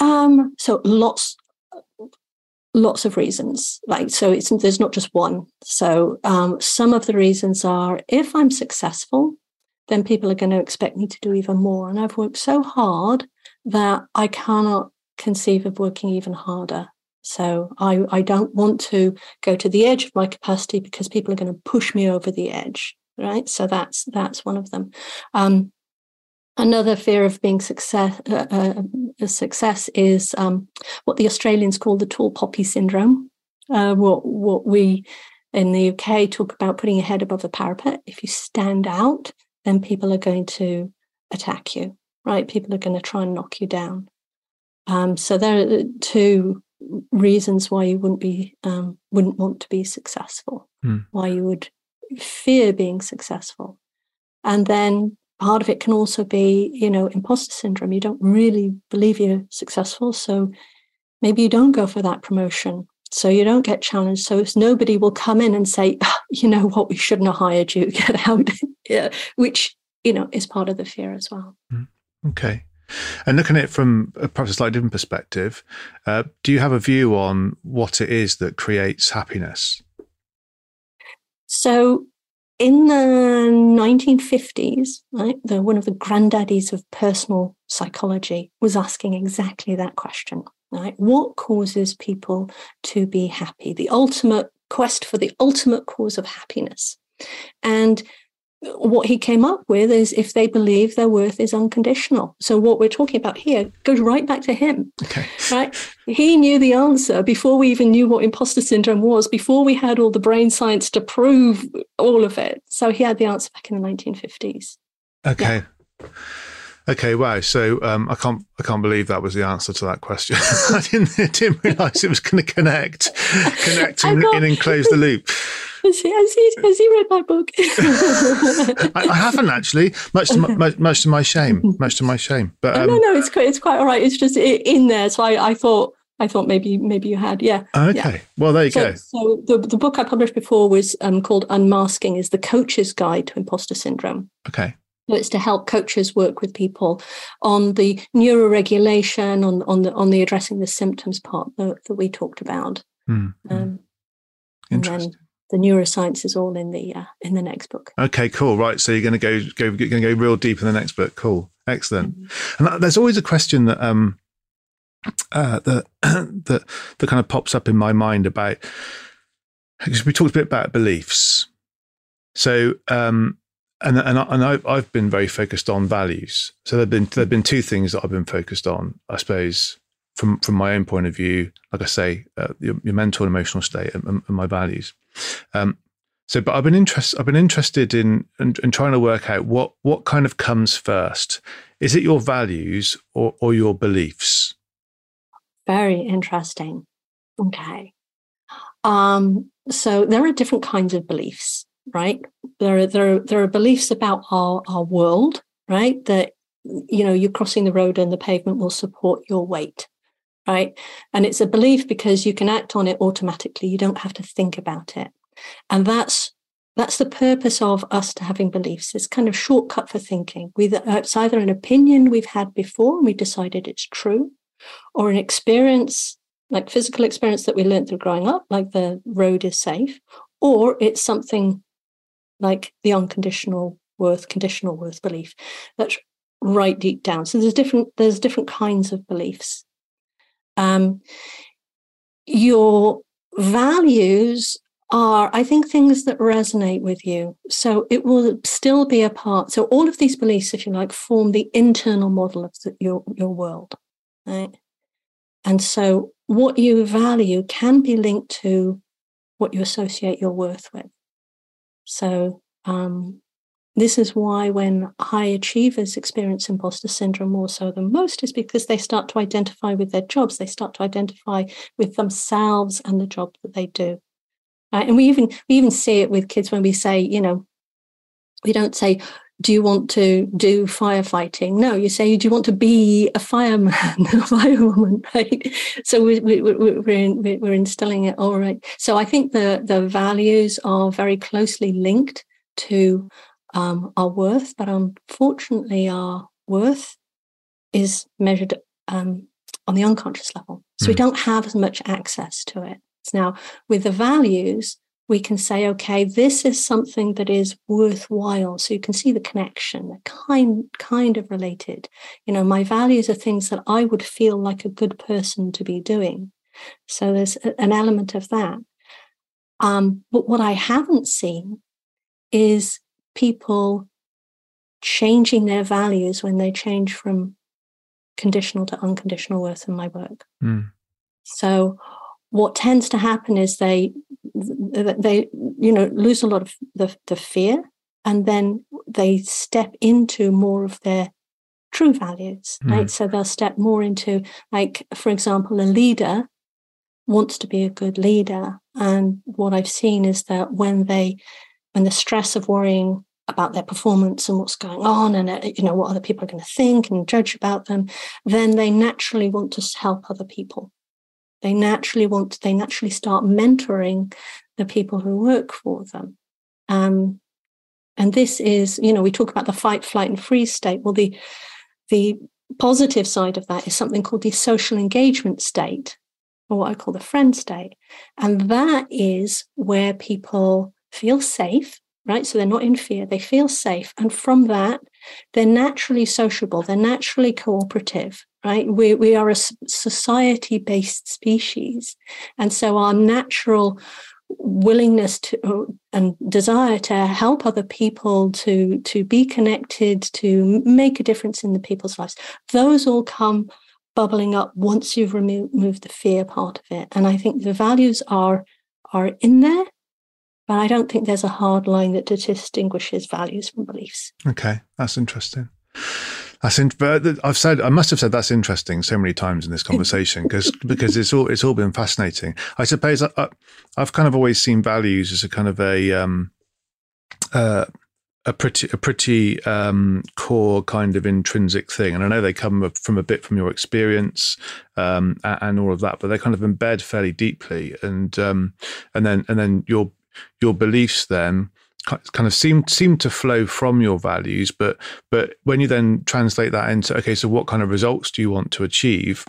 Um, so lots, lots of reasons. Like, so it's there's not just one. So, um, some of the reasons are if I'm successful, then people are going to expect me to do even more, and I've worked so hard that I cannot conceive of working even harder. So I, I don't want to go to the edge of my capacity because people are going to push me over the edge, right? So that's that's one of them. Um, another fear of being success uh, uh, a success is um, what the Australians call the tall poppy syndrome. Uh, what what we in the UK talk about putting your head above the parapet. If you stand out, then people are going to attack you, right? People are going to try and knock you down. Um, so there are two reasons why you wouldn't be um, wouldn't want to be successful, mm. why you would fear being successful, and then part of it can also be you know imposter syndrome. You don't really believe you're successful, so maybe you don't go for that promotion. So you don't get challenged. So nobody will come in and say, oh, you know what, we shouldn't have hired you. Get out, yeah, which you know is part of the fear as well. Mm. Okay. And looking at it from perhaps a slightly different perspective, uh, do you have a view on what it is that creates happiness? So, in the 1950s, right, the, one of the granddaddies of personal psychology was asking exactly that question. Right, what causes people to be happy? The ultimate quest for the ultimate cause of happiness, and what he came up with is if they believe their worth is unconditional. So what we're talking about here goes right back to him. Okay. Right? He knew the answer before we even knew what imposter syndrome was, before we had all the brain science to prove all of it. So he had the answer back in the 1950s. Okay. Yeah. Okay, wow. So um, I can't I can't believe that was the answer to that question. I didn't I didn't realise it was going to connect connect and, and enclose the loop. Has he, has he, has he read my book? I, I, haven't actually, much to my, much to my shame. Much to my shame. But um, no, no, it's quite it's quite all right. It's just in there, so I, I thought I thought maybe maybe you had, yeah. Okay. Yeah. Well, there you so, go. So the the book I published before was um, called Unmasking: Is the Coach's Guide to Imposter Syndrome. Okay. So it's to help coaches work with people on the neuroregulation, on on the on the addressing the symptoms part that, that we talked about. Mm. Um, Interesting the neuroscience is all in the uh, in the next book. Okay, cool. Right, so you're going to go go going to go real deep in the next book. Cool, excellent. Mm-hmm. And there's always a question that um uh, that that that kind of pops up in my mind about because we talked a bit about beliefs. So um and and, I, and I've, I've been very focused on values. So there've been there've been two things that I've been focused on, I suppose, from from my own point of view. Like I say, uh, your, your mental and emotional state and, and my values. Um, so, but I've been interested. I've been interested in, in, in trying to work out what what kind of comes first. Is it your values or or your beliefs? Very interesting. Okay. Um, so there are different kinds of beliefs, right? There are there are, there are beliefs about our our world, right? That you know you're crossing the road and the pavement will support your weight right? And it's a belief because you can act on it automatically. You don't have to think about it. And that's that's the purpose of us to having beliefs. It's kind of shortcut for thinking. Uh, it's either an opinion we've had before and we decided it's true, or an experience, like physical experience that we learned through growing up, like the road is safe, or it's something like the unconditional worth, conditional worth belief that's right deep down. So there's different there's different kinds of beliefs um, your values are, I think, things that resonate with you. So it will still be a part. So all of these beliefs, if you like, form the internal model of the, your your world, right? And so what you value can be linked to what you associate your worth with. So um, this is why when high achievers experience imposter syndrome more so than most is because they start to identify with their jobs. They start to identify with themselves and the job that they do. Uh, and we even we even see it with kids when we say, you know, we don't say do you want to do firefighting? No, you say, do you want to be a fireman, a firewoman, right? So we, we, we're, in, we're instilling it all right. So I think the, the values are very closely linked to um, our worth, but unfortunately, our worth is measured um, on the unconscious level. So mm. we hmm. don't have as much access to it. Now, with the values, we can say, okay, this is something that is worthwhile. So you can see the connection, the kind kind of related. You know, my values are things that I would feel like a good person to be doing. So there's an element of that. Um, but what I haven't seen is people changing their values when they change from conditional to unconditional worth in my work. Mm. So what tends to happen is they they you know lose a lot of the, the fear and then they step into more of their true values mm. right so they'll step more into like for example a leader wants to be a good leader and what i've seen is that when they when the stress of worrying about their performance and what's going on and uh, you know what other people are going to think and judge about them then they naturally want to help other people they naturally want they naturally start mentoring the people who work for them. Um, and this is, you know, we talk about the fight, flight, and freeze state. Well, the the positive side of that is something called the social engagement state, or what I call the friend state. And that is where people feel safe, right? So they're not in fear, they feel safe. And from that, they're naturally sociable, they're naturally cooperative, right? We, we are a society based species. And so our natural willingness to and desire to help other people to to be connected to make a difference in the people's lives those all come bubbling up once you've removed the fear part of it and i think the values are are in there but i don't think there's a hard line that distinguishes values from beliefs. Okay that's interesting. That's in, I've said I must have said that's interesting so many times in this conversation because because it's all it's all been fascinating. I suppose I, have kind of always seen values as a kind of a um, uh, a pretty a pretty um, core kind of intrinsic thing, and I know they come from a bit from your experience um, and, and, all of that, but they kind of embed fairly deeply, and um, and then and then your your beliefs then kind of seem seem to flow from your values but but when you then translate that into okay so what kind of results do you want to achieve?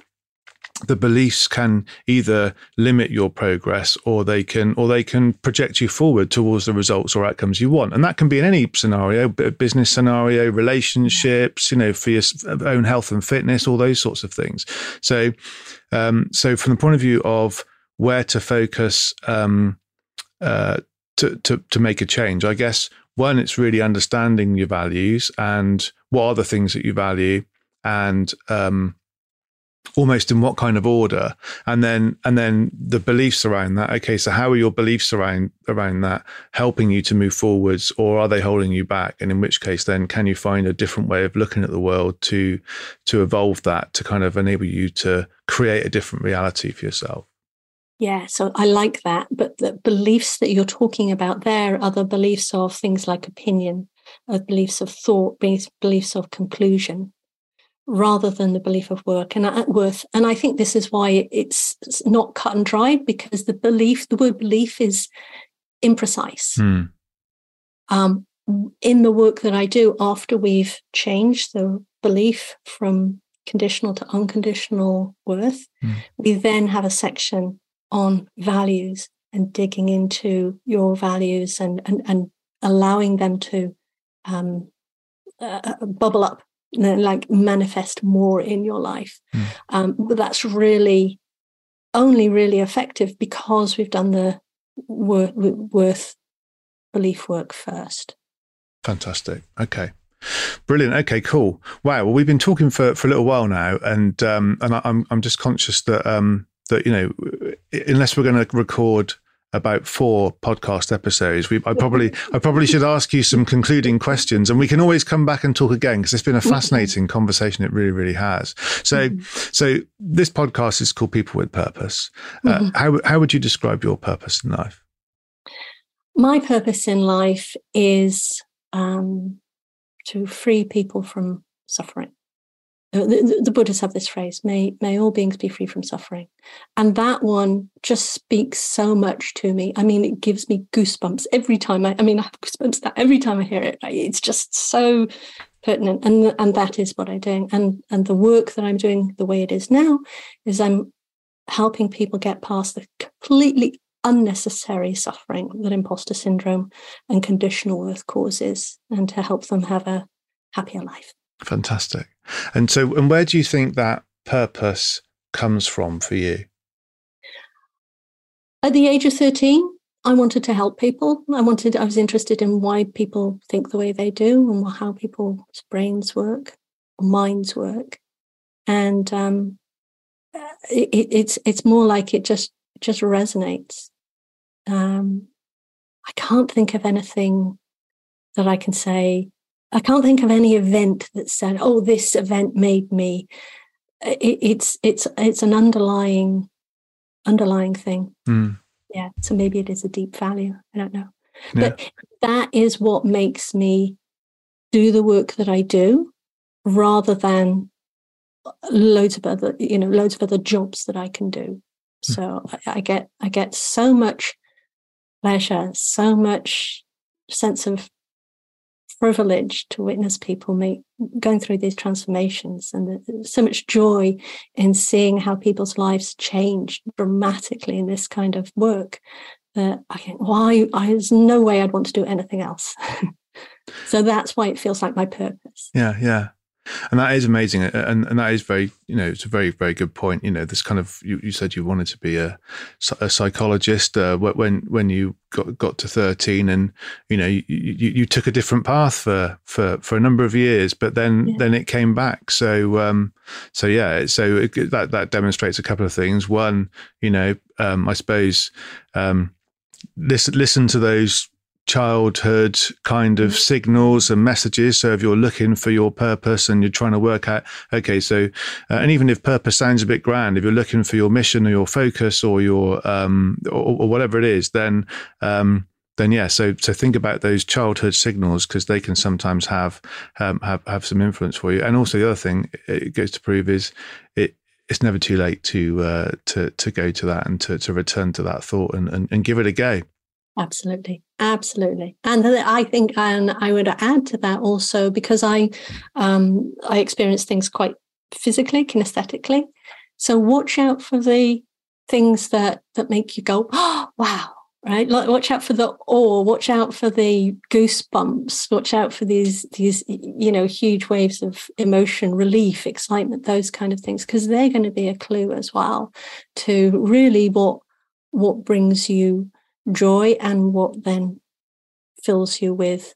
The beliefs can either limit your progress or they can or they can project you forward towards the results or outcomes you want. And that can be in any scenario business scenario relationships you know for your own health and fitness all those sorts of things. So um, so from the point of view of where to focus um, uh, to, to, to make a change. I guess one, it's really understanding your values and what are the things that you value and um, almost in what kind of order. And then and then the beliefs around that. Okay so how are your beliefs around around that helping you to move forwards or are they holding you back? And in which case then can you find a different way of looking at the world to to evolve that to kind of enable you to create a different reality for yourself yeah, so I like that. But the beliefs that you're talking about there are the beliefs of things like opinion, of beliefs of thought, beliefs of conclusion, rather than the belief of work and at worth. And I think this is why it's not cut and dried because the belief, the word belief is imprecise. Hmm. Um, in the work that I do, after we've changed the belief from conditional to unconditional worth, hmm. we then have a section on values and digging into your values and and, and allowing them to um, uh, uh bubble up and like manifest more in your life mm. um, but that's really only really effective because we've done the worth, worth belief work first fantastic okay Brilliant. Okay, cool. Wow. Well, we've been talking for, for a little while now, and um, and I, I'm I'm just conscious that um, that you know unless we're going to record about four podcast episodes. We, I probably, I probably should ask you some concluding questions, and we can always come back and talk again because it's been a mm-hmm. fascinating conversation. It really, really has. So, mm-hmm. so this podcast is called People with Purpose. Uh, mm-hmm. How how would you describe your purpose in life? My purpose in life is um, to free people from suffering. Uh, the, the, Buddhists have this phrase, may, may all beings be free from suffering. And that one just speaks so much to me. I mean, it gives me goosebumps every time I, I mean, I have goosebumps that every time I hear it. It's just so pertinent. And, and that is what I'm doing. And, and the work that I'm doing the way it is now is I'm helping people get past the completely unnecessary suffering that imposter syndrome and conditional worth causes and to help them have a happier life. Fantastic. And so, and where do you think that purpose comes from for you? At the age of 13, I wanted to help people. I wanted, I was interested in why people think the way they do and how people's brains work, minds work. And um, it, it's, it's more like it just, just resonates. Um, I can't think of anything that I can say I can't think of any event that said, "Oh, this event made me." It, it's it's it's an underlying underlying thing. Mm. Yeah, so maybe it is a deep value. I don't know, yeah. but that is what makes me do the work that I do, rather than loads of other you know loads of other jobs that I can do. Mm. So I, I get I get so much pleasure, so much sense of privilege to witness people make going through these transformations and so much joy in seeing how people's lives change dramatically in this kind of work that I think, why well, there's no way I'd want to do anything else. so that's why it feels like my purpose. Yeah, yeah and that is amazing and, and that is very you know it's a very very good point. You know this kind of you, you said you wanted to be a, a psychologist uh, when when you got got to 13 and you know you, you, you, took a different path for for for a number of years but then yeah. then it came back. So um so yeah so it, that that demonstrates a couple of things. One you know um i suppose um listen listen to those childhood kind of mm-hmm. signals and messages. So if you're looking for your purpose and you're trying to work out, okay, so, uh, and even if purpose sounds a bit grand, if you're looking for your mission or your focus or your, um, or, or whatever it is, then, um, then yeah, so so think about those childhood signals because they can sometimes have um, have have some influence for you. And also the other thing it goes to prove is it it's never too late to uh, to to go to that and to to return to that thought and, and, and give it a go. Absolutely. Absolutely. And I think, and I would add to that also because I, um, I experience things quite physically, kinesthetically. So watch out for the things that, that make you go, oh, wow, right? Like, watch out for the awe, watch out for the goosebumps, watch out for these, these, you know, huge waves of emotion, relief, excitement, those kind of things, because they're going to be a clue as well to really what, what brings you joy and what then fills you with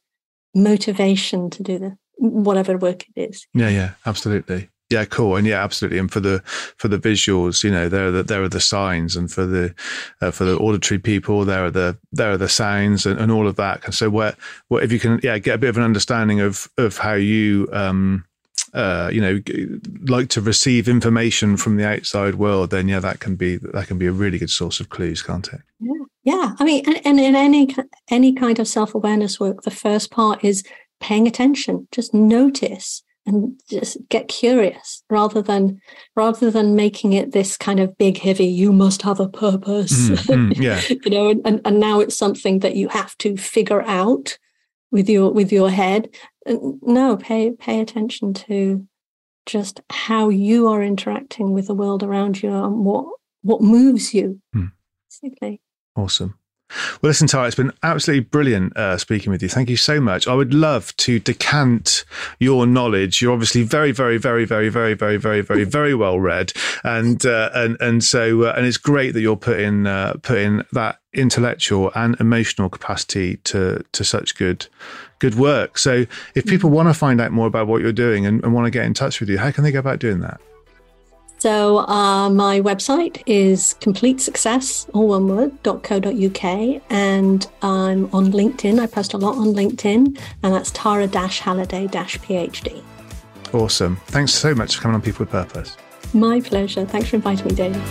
motivation to do the whatever work it is. Yeah, yeah, absolutely. Yeah, cool, and yeah, absolutely. And for the for the visuals, you know, there are the there are the signs, and for the uh, for the auditory people, there are the there are the sounds, and, and all of that. And so, where, what if you can, yeah, get a bit of an understanding of of how you um, uh, you know, like to receive information from the outside world, then yeah, that can be that can be a really good source of clues, can't it? Yeah, yeah. I mean, and, and in any any kind of self awareness work, the first part is paying attention. Just notice and just get curious rather than rather than making it this kind of big heavy you must have a purpose mm, mm, yeah you know and, and now it's something that you have to figure out with your with your head no pay pay attention to just how you are interacting with the world around you and what what moves you hmm. basically awesome well, listen, Tara, it's been absolutely brilliant uh, speaking with you. Thank you so much. I would love to decant your knowledge. You're obviously very, very, very, very, very, very, very, very, very well read, and uh, and and so uh, and it's great that you're putting uh, putting that intellectual and emotional capacity to to such good good work. So, if people want to find out more about what you're doing and, and want to get in touch with you, how can they go about doing that? So uh, my website is complete success, all one word, .co.uk. And I'm on LinkedIn. I post a lot on LinkedIn and that's Tara Halliday PhD. Awesome. Thanks so much for coming on People with Purpose. My pleasure. Thanks for inviting me, David.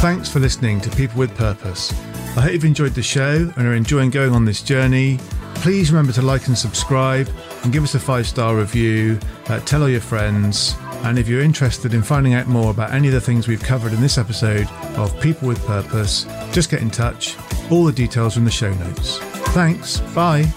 Thanks for listening to People with Purpose. I hope you've enjoyed the show and are enjoying going on this journey please remember to like and subscribe and give us a five star review. Uh, tell all your friends. And if you're interested in finding out more about any of the things we've covered in this episode of People with Purpose, just get in touch. All the details are in the show notes. Thanks. Bye.